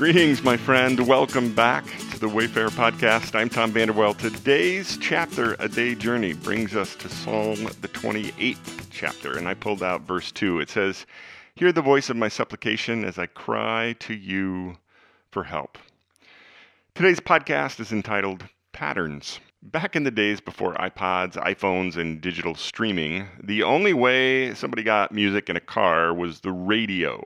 Greetings, my friend. Welcome back to the Wayfarer Podcast. I'm Tom Vanderwell. Today's chapter, A Day Journey, brings us to Psalm, the 28th chapter. And I pulled out verse 2. It says, Hear the voice of my supplication as I cry to you for help. Today's podcast is entitled Patterns. Back in the days before iPods, iPhones, and digital streaming, the only way somebody got music in a car was the radio.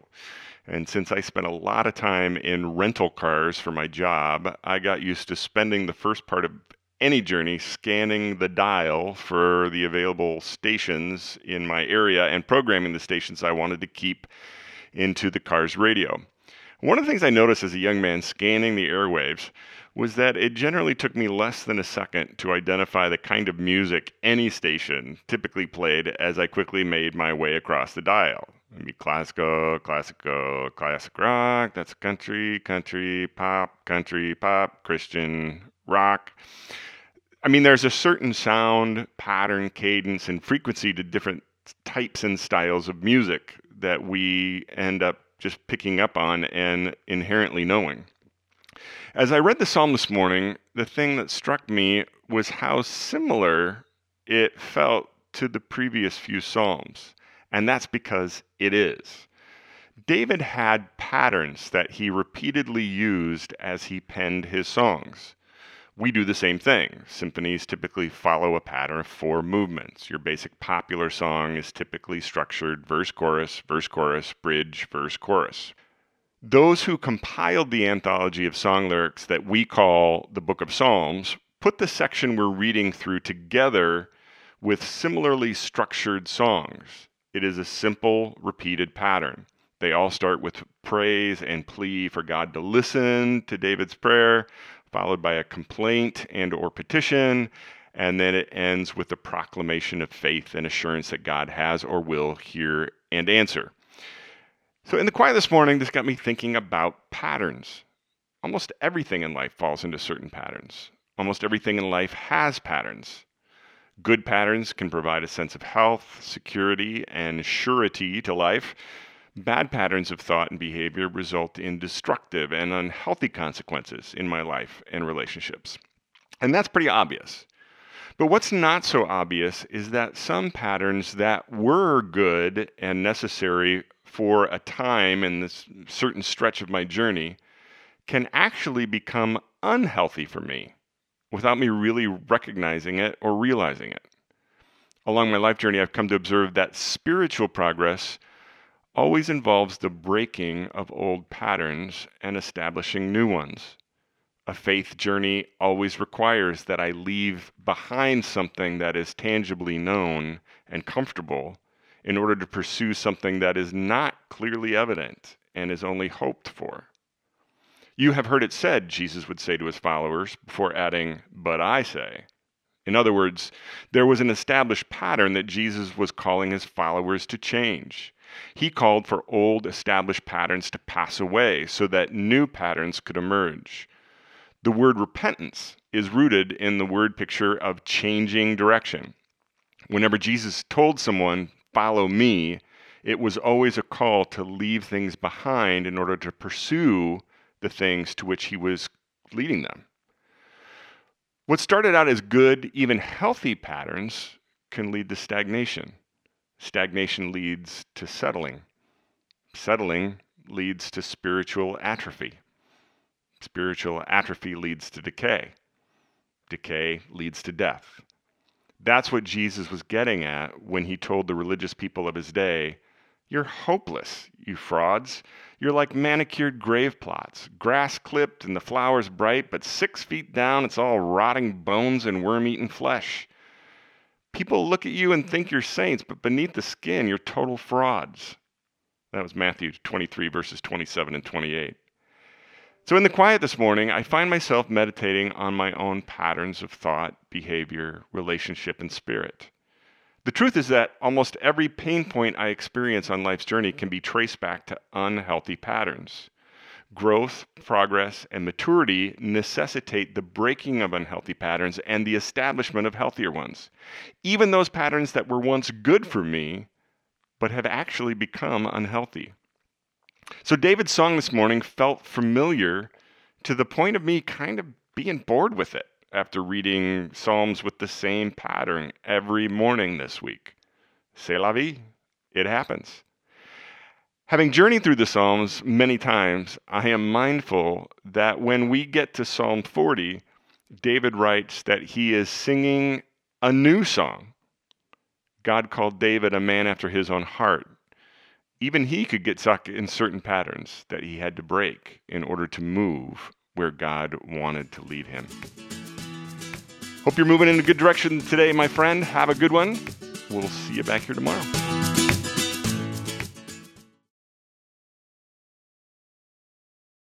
And since I spent a lot of time in rental cars for my job, I got used to spending the first part of any journey scanning the dial for the available stations in my area and programming the stations I wanted to keep into the car's radio. One of the things I noticed as a young man scanning the airwaves was that it generally took me less than a second to identify the kind of music any station typically played as I quickly made my way across the dial. Classical, classical, classic rock, that's country, country, pop, country, pop, Christian, rock. I mean, there's a certain sound, pattern, cadence, and frequency to different types and styles of music that we end up just picking up on and inherently knowing. As I read the psalm this morning, the thing that struck me was how similar it felt to the previous few psalms. And that's because it is. David had patterns that he repeatedly used as he penned his songs. We do the same thing. Symphonies typically follow a pattern of four movements. Your basic popular song is typically structured verse, chorus, verse, chorus, bridge, verse, chorus. Those who compiled the anthology of song lyrics that we call the Book of Psalms put the section we're reading through together with similarly structured songs. It is a simple, repeated pattern. They all start with praise and plea for God to listen to David's prayer, followed by a complaint and or petition, and then it ends with the proclamation of faith and assurance that God has or will hear and answer. So in the quiet this morning, this got me thinking about patterns. Almost everything in life falls into certain patterns. Almost everything in life has patterns. Good patterns can provide a sense of health, security, and surety to life. Bad patterns of thought and behavior result in destructive and unhealthy consequences in my life and relationships. And that's pretty obvious. But what's not so obvious is that some patterns that were good and necessary for a time in this certain stretch of my journey can actually become unhealthy for me without me really recognizing it or realizing it. Along my life journey, I've come to observe that spiritual progress always involves the breaking of old patterns and establishing new ones. A faith journey always requires that I leave behind something that is tangibly known and comfortable in order to pursue something that is not clearly evident and is only hoped for. You have heard it said, Jesus would say to his followers, before adding, But I say. In other words, there was an established pattern that Jesus was calling his followers to change. He called for old established patterns to pass away so that new patterns could emerge. The word repentance is rooted in the word picture of changing direction. Whenever Jesus told someone, Follow me, it was always a call to leave things behind in order to pursue the things to which he was leading them. What started out as good, even healthy patterns can lead to stagnation. Stagnation leads to settling. Settling leads to spiritual atrophy. Spiritual atrophy leads to decay. Decay leads to death. That's what Jesus was getting at when he told the religious people of his day, You're hopeless, you frauds. You're like manicured grave plots, grass clipped and the flowers bright, but six feet down it's all rotting bones and worm eaten flesh. People look at you and think you're saints, but beneath the skin, you're total frauds. That was Matthew 23, verses 27 and 28. So, in the quiet this morning, I find myself meditating on my own patterns of thought, behavior, relationship, and spirit. The truth is that almost every pain point I experience on life's journey can be traced back to unhealthy patterns. Growth, progress, and maturity necessitate the breaking of unhealthy patterns and the establishment of healthier ones. Even those patterns that were once good for me, but have actually become unhealthy. So David's song this morning felt familiar to the point of me kind of being bored with it after reading Psalms with the same pattern every morning this week. C'est la vie. It happens. Having journeyed through the Psalms many times, I am mindful that when we get to Psalm 40, David writes that he is singing a new song. God called David a man after his own heart. Even he could get stuck in certain patterns that he had to break in order to move where God wanted to lead him. Hope you're moving in a good direction today, my friend. Have a good one. We'll see you back here tomorrow.